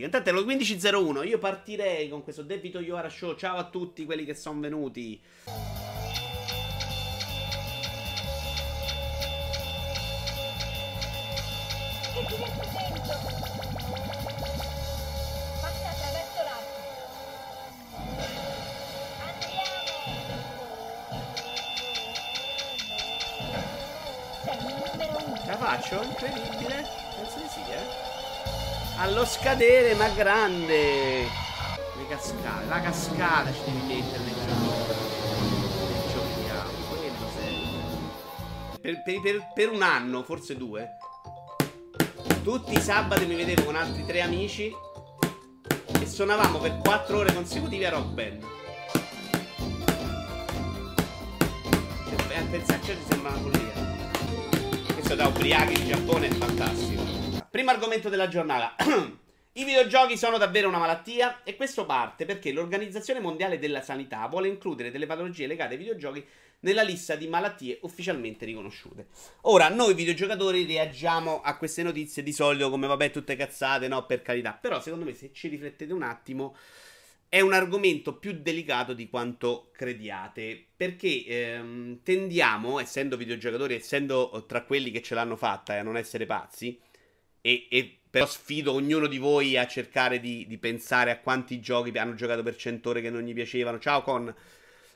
Intanto è lo 15.01, io partirei con questo debito Yoara Show. Ciao a tutti quelli che sono venuti. Scadere, ma grande. Le cascate. La cascata ci devi mettere nel gioco. Nel giochiamo. Quello serve. Per, per, per, per un anno, forse due. Tutti i sabati mi vedevo con altri tre amici. E suonavamo per quattro ore consecutive a rock band. Cioè, a pensarci ti sembra una follia. Questo da ubriachi in Giappone è fantastico. Primo argomento della giornata. I videogiochi sono davvero una malattia e questo parte perché l'Organizzazione Mondiale della Sanità vuole includere delle patologie legate ai videogiochi nella lista di malattie ufficialmente riconosciute. Ora, noi videogiocatori reagiamo a queste notizie di solito come vabbè tutte cazzate, no, per carità, però secondo me se ci riflettete un attimo è un argomento più delicato di quanto crediate, perché ehm, tendiamo, essendo videogiocatori, essendo tra quelli che ce l'hanno fatta e a non essere pazzi, e, e, però sfido ognuno di voi a cercare di, di, pensare a quanti giochi hanno giocato per 100 ore che non gli piacevano. Ciao con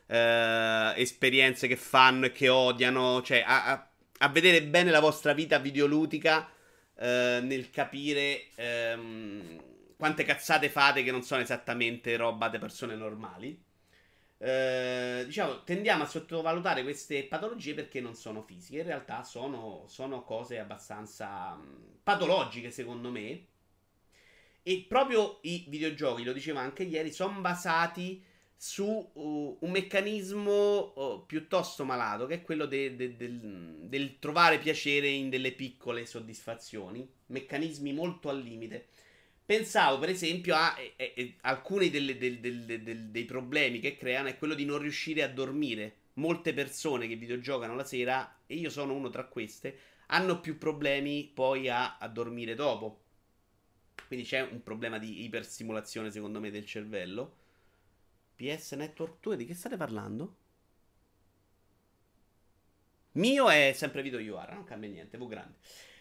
eh, esperienze che fanno e che odiano. Cioè, a, a, a vedere bene la vostra vita videoludica eh, nel capire ehm, quante cazzate fate che non sono esattamente roba di persone normali. Eh, diciamo, tendiamo a sottovalutare queste patologie perché non sono fisiche, in realtà sono, sono cose abbastanza mh, patologiche secondo me. E proprio i videogiochi, lo dicevo anche ieri, sono basati su uh, un meccanismo uh, piuttosto malato, che è quello de- de- del, del trovare piacere in delle piccole soddisfazioni, meccanismi molto al limite. Pensavo, per esempio, a eh, eh, alcuni delle, del, del, del, dei problemi che creano è quello di non riuscire a dormire. Molte persone che videogiocano la sera, e io sono uno tra queste, hanno più problemi poi a, a dormire dopo. Quindi c'è un problema di iperstimolazione, secondo me, del cervello. PS Network 2, di che state parlando? Mio è sempre Vito Iuara, non cambia niente, V grande.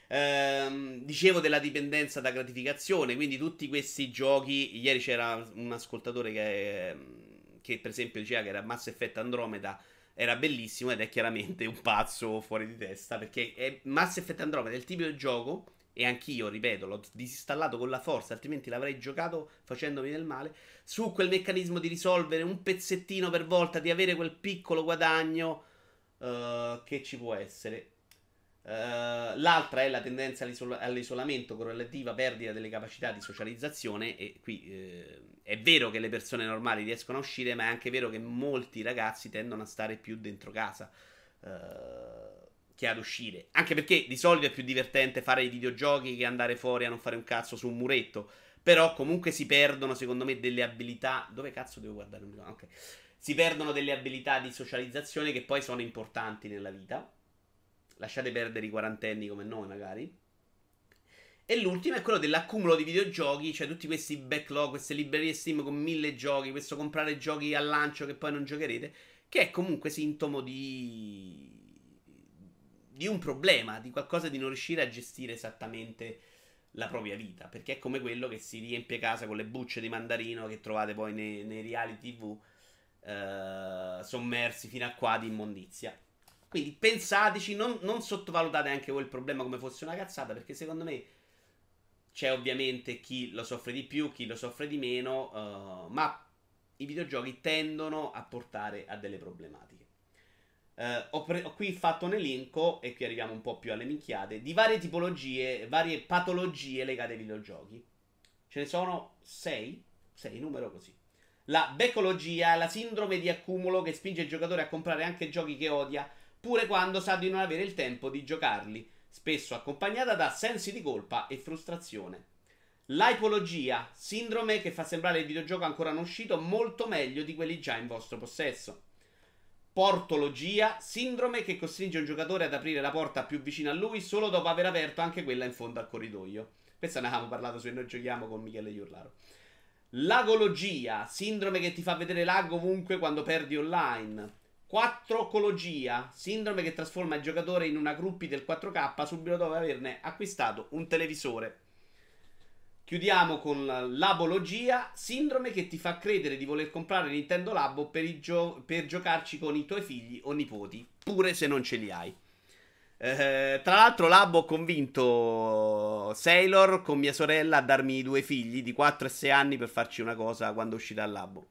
Ehm, dicevo della dipendenza da gratificazione, quindi tutti questi giochi. Ieri c'era un ascoltatore che, che per esempio diceva che era Mass Effect Andromeda era bellissimo ed è chiaramente un pazzo fuori di testa perché è Mass Effect Andromeda è il tipo di gioco e anch'io, ripeto, l'ho disinstallato con la forza, altrimenti l'avrei giocato facendomi del male, su quel meccanismo di risolvere un pezzettino per volta, di avere quel piccolo guadagno uh, che ci può essere. Uh, l'altra è la tendenza all'isol- all'isolamento correlativa perdita delle capacità di socializzazione e qui eh, è vero che le persone normali riescono a uscire ma è anche vero che molti ragazzi tendono a stare più dentro casa uh, che ad uscire. Anche perché di solito è più divertente fare i videogiochi che andare fuori a non fare un cazzo su un muretto però comunque si perdono secondo me delle abilità dove cazzo devo guardare ok. Si perdono delle abilità di socializzazione che poi sono importanti nella vita Lasciate perdere i quarantenni come noi, magari. E l'ultimo è quello dell'accumulo di videogiochi, cioè tutti questi backlog, queste librerie Steam con mille giochi, questo comprare giochi al lancio che poi non giocherete, che è comunque sintomo di di un problema, di qualcosa di non riuscire a gestire esattamente la propria vita, perché è come quello che si riempie casa con le bucce di mandarino che trovate poi nei, nei reality TV eh, sommersi fino a qua di immondizia. Quindi pensateci, non, non sottovalutate anche voi il problema come fosse una cazzata, perché secondo me c'è ovviamente chi lo soffre di più, chi lo soffre di meno, uh, ma i videogiochi tendono a portare a delle problematiche. Uh, ho, pre- ho, qui fatto un elenco, e qui arriviamo un po' più alle minchiate, di varie tipologie, varie patologie legate ai videogiochi. Ce ne sono sei, sei numero così. La becologia, la sindrome di accumulo che spinge il giocatore a comprare anche giochi che odia pure quando sa di non avere il tempo di giocarli, spesso accompagnata da sensi di colpa e frustrazione. L'aipologia, sindrome che fa sembrare il videogioco ancora non uscito molto meglio di quelli già in vostro possesso. Portologia, sindrome che costringe un giocatore ad aprire la porta più vicina a lui solo dopo aver aperto anche quella in fondo al corridoio. Questa ne avevamo parlato su e noi giochiamo con Michele Iurlaro. Lagologia, sindrome che ti fa vedere lag ovunque quando perdi online. Quattrocologia, sindrome che trasforma il giocatore in una gruppi del 4K subito dopo averne acquistato un televisore. Chiudiamo con l'abologia, sindrome che ti fa credere di voler comprare Nintendo Labo per, gio- per giocarci con i tuoi figli o nipoti, pure se non ce li hai. Eh, tra l'altro, Labo ho convinto Sailor con mia sorella a darmi due figli di 4 e 6 anni per farci una cosa quando uscì dal Labo.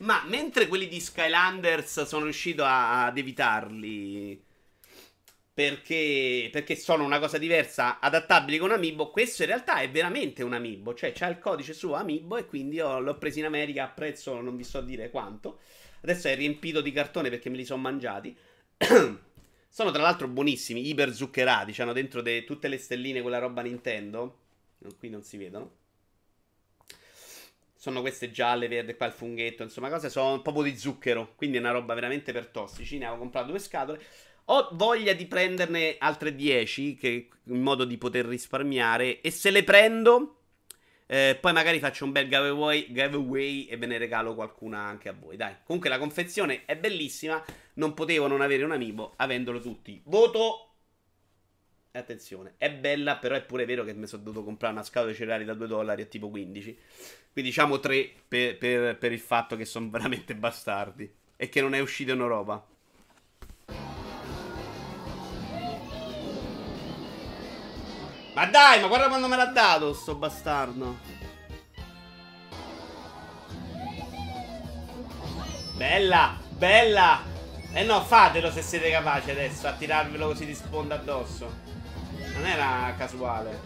Ma mentre quelli di Skylanders sono riuscito a- ad evitarli perché, perché sono una cosa diversa, adattabili con Amiibo. Questo in realtà è veramente un Amiibo, cioè c'ha il codice su Amiibo e quindi io l'ho preso in America a prezzo non vi so dire quanto. Adesso è riempito di cartone perché me li sono mangiati. sono tra l'altro buonissimi, iper zuccherati, hanno dentro de- tutte le stelline quella roba Nintendo. Qui non si vedono. Sono queste gialle, verde, qua il funghetto, insomma, cose sono po' di zucchero, quindi è una roba veramente per tossici. Ne avevo comprato due scatole. Ho voglia di prenderne altre 10 che, in modo di poter risparmiare. E se le prendo, eh, poi magari faccio un bel giveaway, giveaway e ve ne regalo qualcuna anche a voi. Dai, comunque la confezione è bellissima. Non potevo non avere un amiibo avendolo tutti. Voto. Attenzione, è bella, però è pure vero che mi sono dovuto comprare una scatola di cereali da 2 dollari a tipo 15. Quindi diciamo 3 per, per, per il fatto che sono veramente bastardi. E che non è uscito in Europa. Ma dai, ma guarda quando me l'ha dato sto bastardo. Bella, bella. E eh no, fatelo se siete capaci adesso a tirarvelo così di sponda addosso. Non era casuale.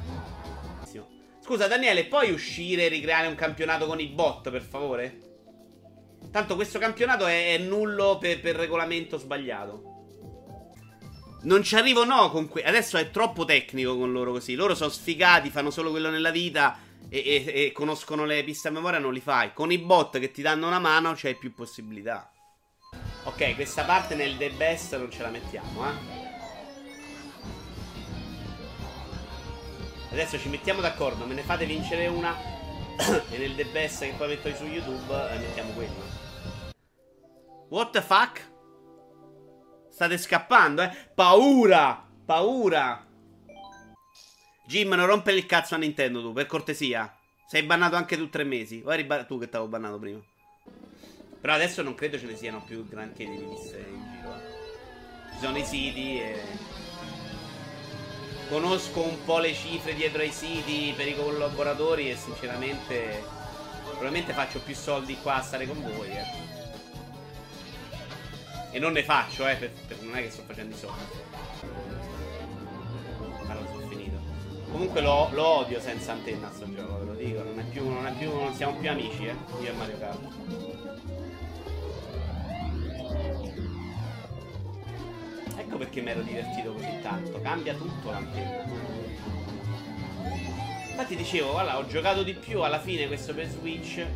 Scusa Daniele, puoi uscire e ricreare un campionato con i bot, per favore? Tanto questo campionato è, è nullo per, per regolamento sbagliato. Non ci arrivo no con que- Adesso è troppo tecnico con loro così. Loro sono sfigati, fanno solo quello nella vita e, e, e conoscono le piste a memoria, non li fai. Con i bot che ti danno una mano c'hai più possibilità. Ok, questa parte nel The Best non ce la mettiamo, eh. Adesso ci mettiamo d'accordo, me ne fate vincere una e nel The Best che poi metto su YouTube eh, mettiamo quella. What the fuck? State scappando, eh? Paura! Paura! Jim, non rompere il cazzo a Nintendo tu, per cortesia. Sei bannato anche tu tre mesi. Eri tu che t'avevo bannato prima. Però adesso non credo ce ne siano più granché di riviste in giro. Eh. Ci sono i siti e... Conosco un po' le cifre dietro ai siti per i collaboratori e sinceramente... Probabilmente faccio più soldi qua a stare con voi, eh. E non ne faccio, eh, per, per, non è che sto facendo i soldi. Ma non sono finito. Comunque lo, lo, odio senza antenna sto gioco, ve lo dico. Non è più, non è più, non siamo più amici, eh. Io e Mario Kart. Ecco perché mi ero divertito così tanto. Cambia tutto l'antenna. Infatti dicevo, guarda, ho giocato di più alla fine questo per Switch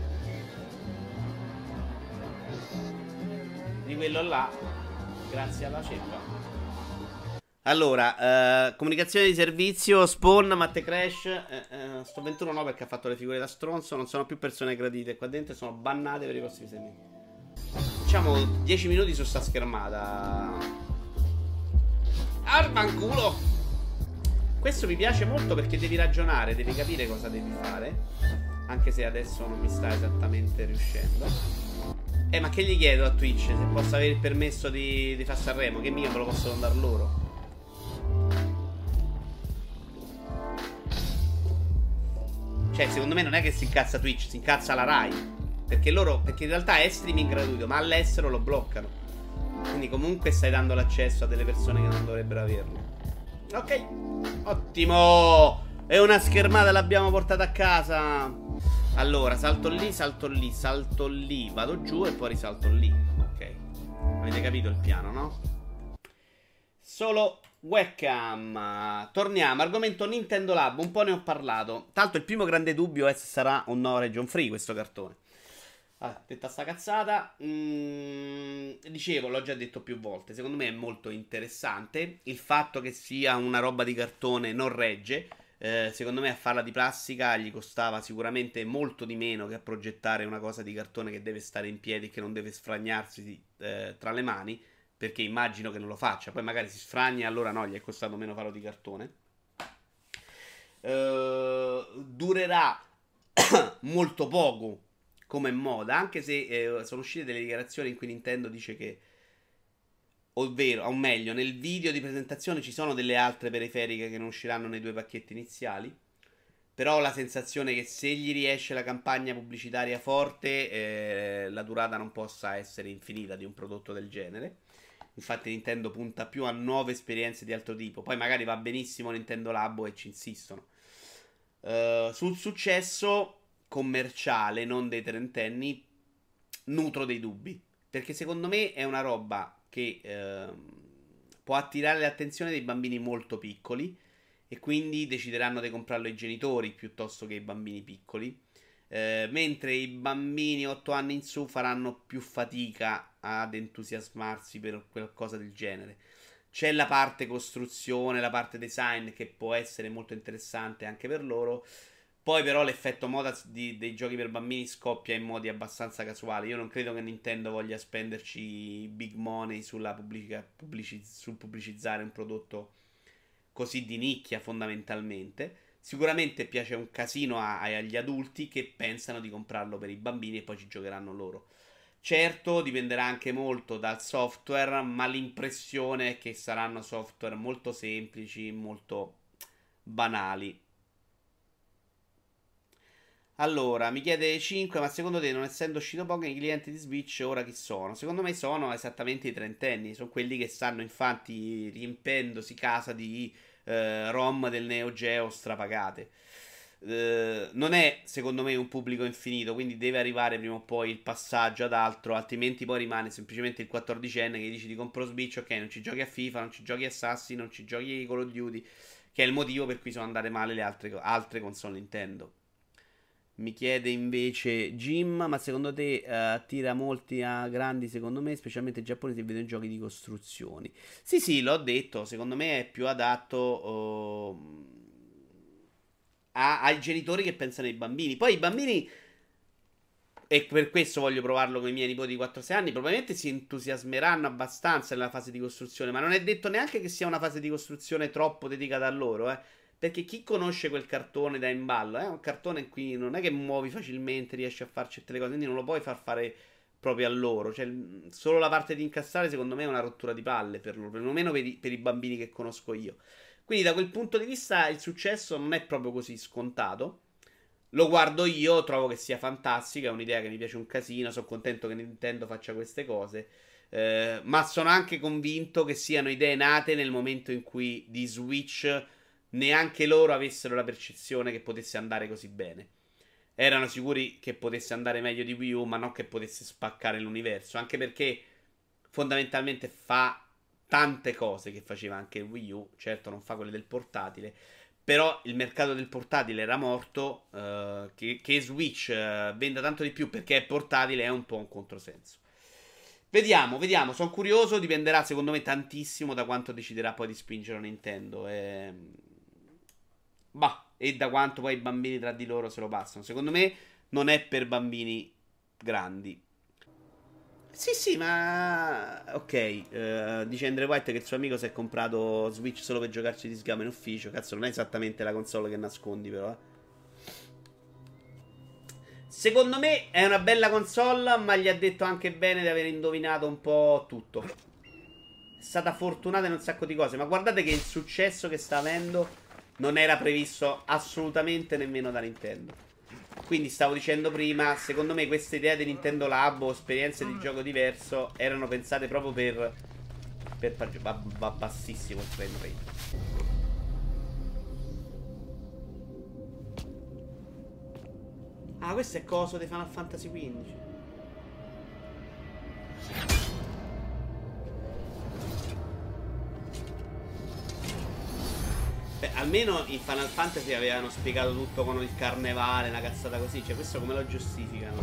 di quello là grazie alla ceppa. Allora, eh, comunicazione di servizio, Spawn, Matte Crash, eh, eh, sto 21 no perché ha fatto le figure da stronzo, non sono più persone gradite qua dentro, sono bannate per i prossimi 6 mesi. Facciamo 10 minuti su sta schermata. Armanculo! Questo mi piace molto perché devi ragionare, devi capire cosa devi fare, anche se adesso non mi sta esattamente riuscendo. Eh, ma che gli chiedo a Twitch se posso avere il permesso di, di fare Sanremo? Che mio me lo possono dar loro. Cioè, secondo me non è che si incazza Twitch, si incazza la Rai. Perché loro. Perché in realtà è streaming gratuito, ma all'estero lo bloccano. Quindi comunque stai dando l'accesso a delle persone che non dovrebbero averlo. Ok. Ottimo. E una schermata l'abbiamo portata a casa. Allora, salto lì, salto lì, salto lì, vado giù e poi risalto lì. Ok. Avete capito il piano, no? Solo webcam. Torniamo, argomento Nintendo Lab, un po' ne ho parlato. Tanto il primo grande dubbio è se sarà o no region free questo cartone. Ah, detta sta cazzata, mm, dicevo, l'ho già detto più volte, secondo me è molto interessante il fatto che sia una roba di cartone non regge Eh, secondo me a farla di plastica gli costava sicuramente molto di meno che a progettare una cosa di cartone che deve stare in piedi e che non deve sfragnarsi eh, tra le mani, perché immagino che non lo faccia. Poi magari si sfragna e allora no, gli è costato meno farlo di cartone. Eh, durerà molto poco come moda, anche se eh, sono uscite delle dichiarazioni in cui Nintendo dice che ovvero, o meglio, nel video di presentazione ci sono delle altre periferiche che non usciranno nei due pacchetti iniziali. Però ho la sensazione che se gli riesce la campagna pubblicitaria forte, eh, la durata non possa essere infinita di un prodotto del genere. Infatti Nintendo punta più a nuove esperienze di altro tipo. Poi magari va benissimo Nintendo Labo e ci insistono. Uh, sul successo commerciale, non dei trentenni, nutro dei dubbi. Perché secondo me è una roba che eh, può attirare l'attenzione dei bambini molto piccoli e quindi decideranno di comprarlo i genitori piuttosto che i bambini piccoli. Eh, mentre i bambini 8 anni in su faranno più fatica ad entusiasmarsi per qualcosa del genere. C'è la parte costruzione, la parte design che può essere molto interessante anche per loro. Poi però l'effetto moda di, dei giochi per bambini scoppia in modi abbastanza casuali. Io non credo che Nintendo voglia spenderci big money pubblica, pubblici, sul pubblicizzare un prodotto così di nicchia fondamentalmente. Sicuramente piace un casino a, agli adulti che pensano di comprarlo per i bambini e poi ci giocheranno loro. Certo, dipenderà anche molto dal software, ma l'impressione è che saranno software molto semplici, molto banali allora, mi chiede 5, ma secondo te, non essendo uscito poco, i clienti di Switch ora chi sono? Secondo me sono esattamente i trentenni, sono quelli che stanno infatti riempendosi casa di eh, ROM del Neo Geo strapagate. Eh, non è secondo me un pubblico infinito, quindi deve arrivare prima o poi il passaggio ad altro, altrimenti poi rimane semplicemente il 14enne che dici ti compro Switch, ok, non ci giochi a FIFA, non ci giochi a Sassi, non ci giochi a Call of Duty, che è il motivo per cui sono andate male le altre, altre console Nintendo. Mi chiede invece Jim, ma secondo te uh, attira molti a grandi, secondo me, specialmente giapponesi, vedono giochi di costruzioni. Sì, sì, l'ho detto, secondo me è più adatto uh, a, ai genitori che pensano ai bambini. Poi i bambini, e per questo voglio provarlo con i miei nipoti di 4-6 anni, probabilmente si entusiasmeranno abbastanza nella fase di costruzione, ma non è detto neanche che sia una fase di costruzione troppo dedicata a loro, eh. Perché chi conosce quel cartone da imballo, è eh? un cartone in cui non è che muovi facilmente, riesci a farci tutte le cose, quindi non lo puoi far fare proprio a loro. Cioè, solo la parte di incassare, secondo me, è una rottura di palle per loro, perlomeno per i, per i bambini che conosco io. Quindi, da quel punto di vista, il successo non è proprio così scontato. Lo guardo io, trovo che sia fantastica, è un'idea che mi piace un casino, sono contento che Nintendo faccia queste cose. Eh, ma sono anche convinto che siano idee nate nel momento in cui di Switch neanche loro avessero la percezione che potesse andare così bene. Erano sicuri che potesse andare meglio di Wii U, ma non che potesse spaccare l'universo. Anche perché fondamentalmente fa tante cose che faceva anche Wii U. Certo, non fa quelle del portatile. Però il mercato del portatile era morto. Uh, che, che, Switch uh, venda tanto di più perché è portatile è un po' un controsenso. Vediamo, vediamo. Sono curioso. Dipenderà secondo me tantissimo da quanto deciderà poi di spingere Nintendo. Ehm Bah, e da quanto poi i bambini tra di loro se lo passano. Secondo me non è per bambini grandi. Sì, sì, ma. Ok. Uh, dice Andre White che il suo amico si è comprato Switch solo per giocarci di sgama in ufficio. Cazzo, non è esattamente la console che nascondi, però. Eh. Secondo me è una bella console, ma gli ha detto anche bene di aver indovinato un po' tutto. È stata fortunata in un sacco di cose, ma guardate che il successo che sta avendo non era previsto assolutamente nemmeno da Nintendo. Quindi stavo dicendo prima, secondo me queste idee di Nintendo Lab o esperienze di gioco diverso erano pensate proprio per... per va, va bassissimo il frame rate. Ah, questo è coso di Final Fantasy XV. Almeno in Final Fantasy avevano spiegato tutto con il carnevale, una cazzata così. Cioè, questo come lo giustificano?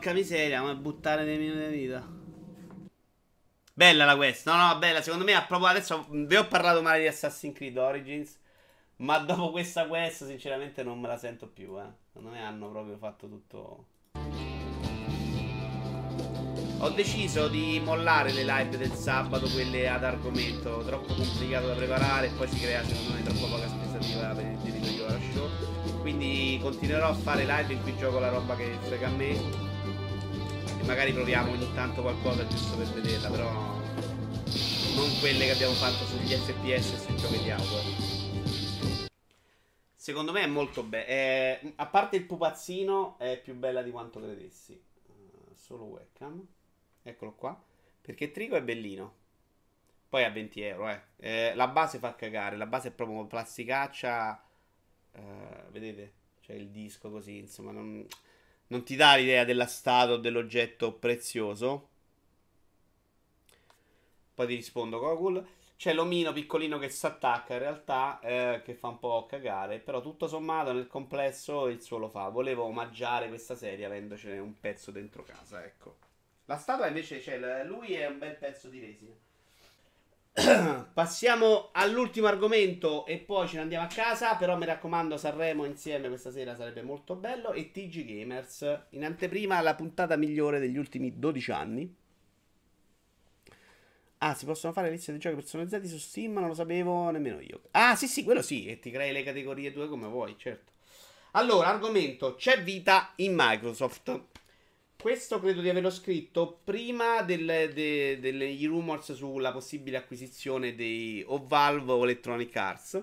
Porca miseria, come buttare dei minuti di vita. Bella la quest, no no, bella, secondo me proprio adesso vi ho parlato male di Assassin's Creed Origins, ma dopo questa quest sinceramente non me la sento più, eh. Secondo me hanno proprio fatto tutto... Ho deciso di mollare le live del sabato, quelle ad argomento, troppo complicato da preparare e poi si crea secondo me troppo poca aspettativa per il diritto di show. Quindi continuerò a fare live in cui gioco la roba che frega a me. E magari proviamo ogni tanto qualcosa giusto per vederla, però non quelle che abbiamo fatto sugli FPS e sui giochi di auto. Secondo me è molto bella. A parte il pupazzino, è più bella di quanto credessi. Uh, solo webcam. Eccolo qua. Perché Trigo è bellino. Poi a 20 euro, eh. eh. La base fa cagare. La base è proprio plasticaccia. Eh, vedete? C'è il disco così, insomma, non, non ti dà l'idea della statua o dell'oggetto prezioso. Poi ti rispondo, Google. C'è l'omino piccolino che si attacca in realtà, eh, che fa un po' cagare, però tutto sommato nel complesso il suo lo fa. Volevo omaggiare questa serie avendocene un pezzo dentro casa, ecco. La statua invece c'è, lui è un bel pezzo di resina. Passiamo all'ultimo argomento e poi ce ne andiamo a casa. Però mi raccomando, Sanremo insieme questa sera sarebbe molto bello. E TG Gamers in anteprima la puntata migliore degli ultimi 12 anni. Ah, si possono fare liste di giochi personalizzati su Steam? Non lo sapevo nemmeno io. Ah, sì, sì, quello sì. E ti crei le categorie tue come vuoi, certo. Allora, argomento: c'è vita in Microsoft. Questo credo di averlo scritto prima delle, de, degli rumors sulla possibile acquisizione dei o Valve o Electronic Arts.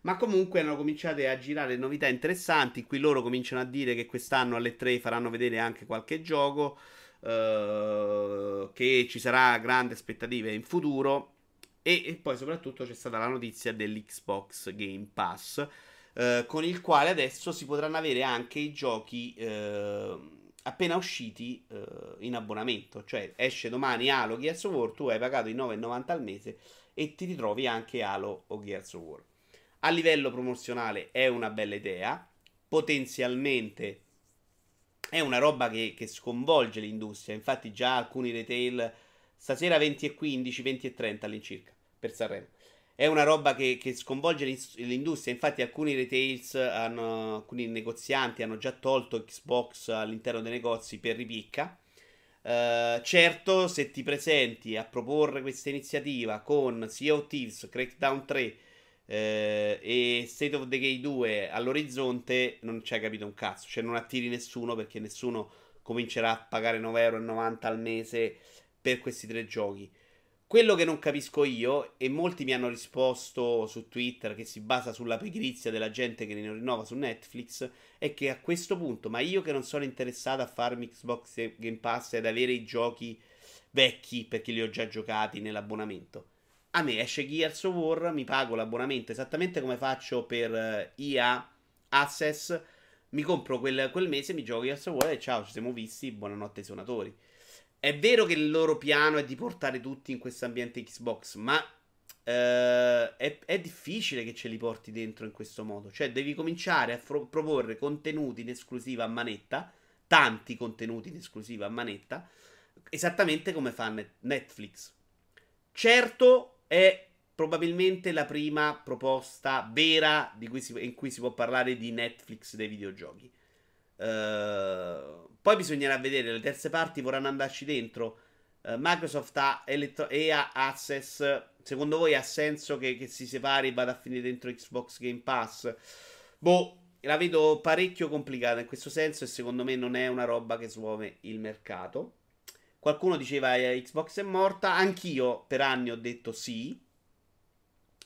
Ma comunque hanno cominciato a girare novità interessanti. Qui loro cominciano a dire che quest'anno alle 3 faranno vedere anche qualche gioco. Uh, che ci sarà grandi aspettative in futuro. E, e, poi soprattutto c'è stata la notizia dell'Xbox Game Pass. Uh, con il quale adesso si potranno avere anche i giochi. Uh, appena usciti eh, in abbonamento. Cioè esce domani Halo Gears of War, tu hai pagato i 9,90 al mese e ti ritrovi anche Halo o Gears of War. A livello promozionale è una bella idea, potenzialmente è una roba che, che sconvolge l'industria, infatti già alcuni retail stasera 20 e 15, 20 e 30 all'incirca per Sanremo è una roba che, che, sconvolge l'industria. Infatti, alcuni retails, hanno, alcuni negozianti hanno già tolto Xbox all'interno dei negozi per ripicca. Uh, certo, se ti presenti a proporre questa iniziativa con Sea of Thieves, Crackdown 3 eh, e State of Decay 2 all'orizzonte, non ci hai capito un cazzo. Cioè, non attiri nessuno perché nessuno comincerà a pagare 9,90€ al mese per questi tre giochi. Quello che non capisco io, e molti mi hanno risposto su Twitter che si basa sulla pigrizia della gente che ne rinnova su Netflix, è che a questo punto, ma io che non sono interessato a farmi Xbox Game Pass e ad avere i giochi vecchi perché li ho già giocati nell'abbonamento, a me esce Gears of War, mi pago l'abbonamento esattamente come faccio per EA eh, Access, mi compro quel, quel mese, mi gioco Gears of War e ciao, ci siamo visti, buonanotte suonatori. È vero che il loro piano è di portare tutti in questo ambiente Xbox, ma Uh, è, è, difficile che ce li porti dentro in questo modo. Cioè, devi cominciare a fro- proporre contenuti in esclusiva a manetta, tanti contenuti in esclusiva a manetta, esattamente come fa Netflix. Certo, è probabilmente la prima proposta vera cui si, in cui si può parlare di Netflix dei videogiochi. Uh, poi bisognerà vedere, le terze parti vorranno andarci dentro. Uh, Microsoft ha elettro- e ha Access. Secondo voi ha senso che, che si separi e vada a finire dentro Xbox Game Pass? Boh, la vedo parecchio complicata in questo senso e secondo me non è una roba che smuove il mercato. Qualcuno diceva eh, Xbox è morta, anch'io per anni ho detto sì.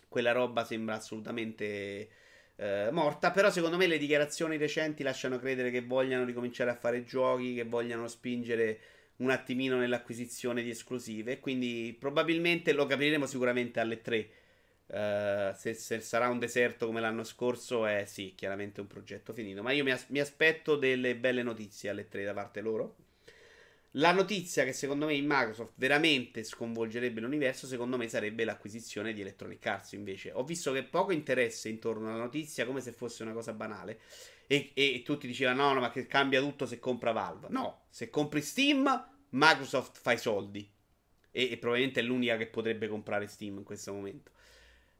Quella roba sembra assolutamente eh, morta. Però secondo me le dichiarazioni recenti lasciano credere che vogliano ricominciare a fare giochi, che vogliano spingere un attimino nell'acquisizione di esclusive. Quindi probabilmente lo capiremo sicuramente alle 3. Uh, eh, se, se, sarà un deserto come l'anno scorso, è sì, chiaramente un progetto finito. Ma io mi, as- mi aspetto delle belle notizie alle 3 da parte loro. La notizia che secondo me in Microsoft veramente sconvolgerebbe l'universo, secondo me sarebbe l'acquisizione di Electronic Arts invece. Ho visto che poco interesse intorno alla notizia, come se fosse una cosa banale. E, e tutti dicevano no, no, ma che cambia tutto se compra Valve. No, se compri Steam, Microsoft fa i soldi. E, e probabilmente è l'unica che potrebbe comprare Steam in questo momento.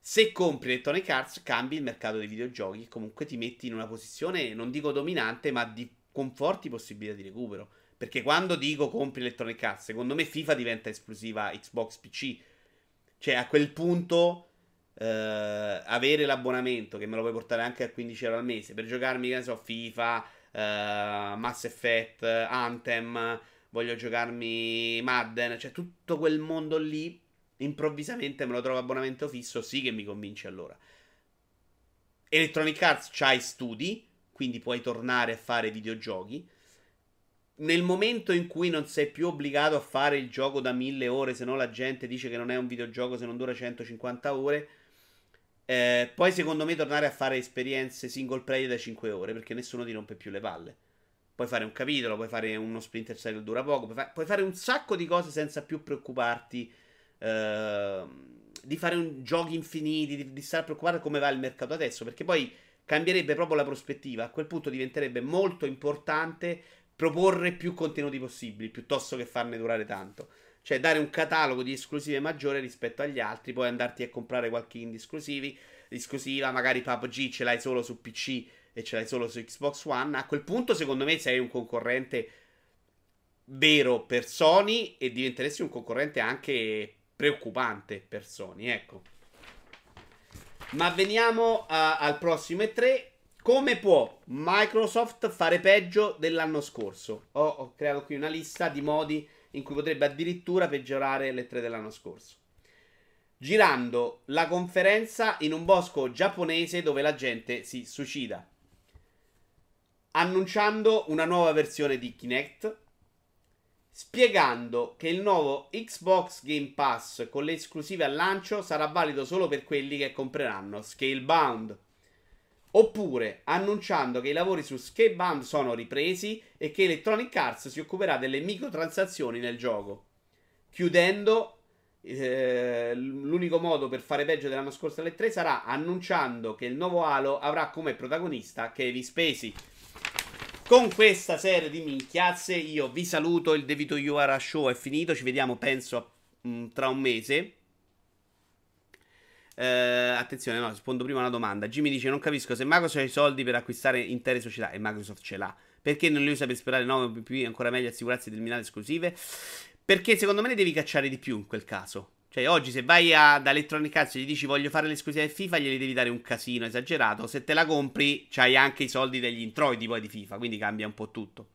Se compri Electronic Arts, cambi il mercato dei videogiochi comunque ti metti in una posizione, non dico dominante, ma di, con forti possibilità di recupero. Perché quando dico compri Electronic Arts, secondo me FIFA diventa esclusiva Xbox PC. Cioè, a quel punto, eh, avere l'abbonamento, che me lo puoi portare anche a 15 euro al mese, per giocarmi, che ne so, FIFA, eh, Mass Effect, Anthem, voglio giocarmi Madden, cioè tutto quel mondo lì improvvisamente me lo trovo abbonamento fisso, sì che mi convince allora. Electronic Arts c'hai studi, quindi puoi tornare a fare videogiochi. Nel momento in cui non sei più obbligato a fare il gioco da mille ore, se no la gente dice che non è un videogioco se non dura 150 ore. Eh, poi secondo me tornare a fare esperienze single player da 5 ore perché nessuno ti rompe più le palle. Puoi fare un capitolo, puoi fare uno Splinter Cell che dura poco, puoi, fa- puoi fare un sacco di cose senza più preoccuparti Ehm, di fare un, giochi infiniti, di, di stare preoccupato come va il mercato adesso, perché poi cambierebbe proprio la prospettiva. A quel punto diventerebbe molto importante proporre più contenuti possibili piuttosto che farne durare tanto. Cioè dare un catalogo di esclusive maggiore rispetto agli altri, poi andarti a comprare qualche indie esclusivi, esclusiva, magari PUBG ce l'hai solo su PC e ce l'hai solo su Xbox One. A quel punto secondo me sei un concorrente vero per Sony e diventeresti un concorrente anche preoccupante per Sony, ecco. Ma veniamo a, al prossimo E3. Come può Microsoft fare peggio dell'anno scorso? Ho, ho creato qui una lista di modi in cui potrebbe addirittura peggiorare le 3 dell'anno scorso. Girando la conferenza in un bosco giapponese dove la gente si suicida. Annunciando una nuova versione di Kinect spiegando che il nuovo Xbox Game Pass con le esclusive al lancio sarà valido solo per quelli che compreranno Scalebound. Oppure annunciando che i lavori su Scalebound sono ripresi e che Electronic Arts si occuperà delle microtransazioni nel gioco. Chiudendo, eh, l'unico modo per fare peggio dell'anno scorso alle 3 sarà annunciando che il nuovo Halo avrà come protagonista Kevin Spacey. Con questa serie di minchiazze io vi saluto, il Devito Yuara Show è finito, ci vediamo penso mh, mm, tra un mese. Eh, attenzione, no, rispondo prima a una domanda. Jimmy dice: Non capisco se Microsoft ha i soldi per acquistare intere società e Microsoft ce l'ha. Perché non li usa per sperare 9 PP? Ancora meglio assicurarsi determinate esclusive. Perché secondo me ne devi cacciare di più in quel caso. Cioè, oggi se vai ad Electronic Arts e gli dici voglio fare l'esclusiva di FIFA, glieli devi dare un casino esagerato. Se te la compri, c'hai anche i soldi degli introiti poi di FIFA, quindi cambia un po' tutto.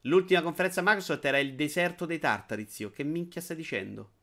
L'ultima conferenza Microsoft era il deserto dei tartari, zio. Che minchia stai dicendo?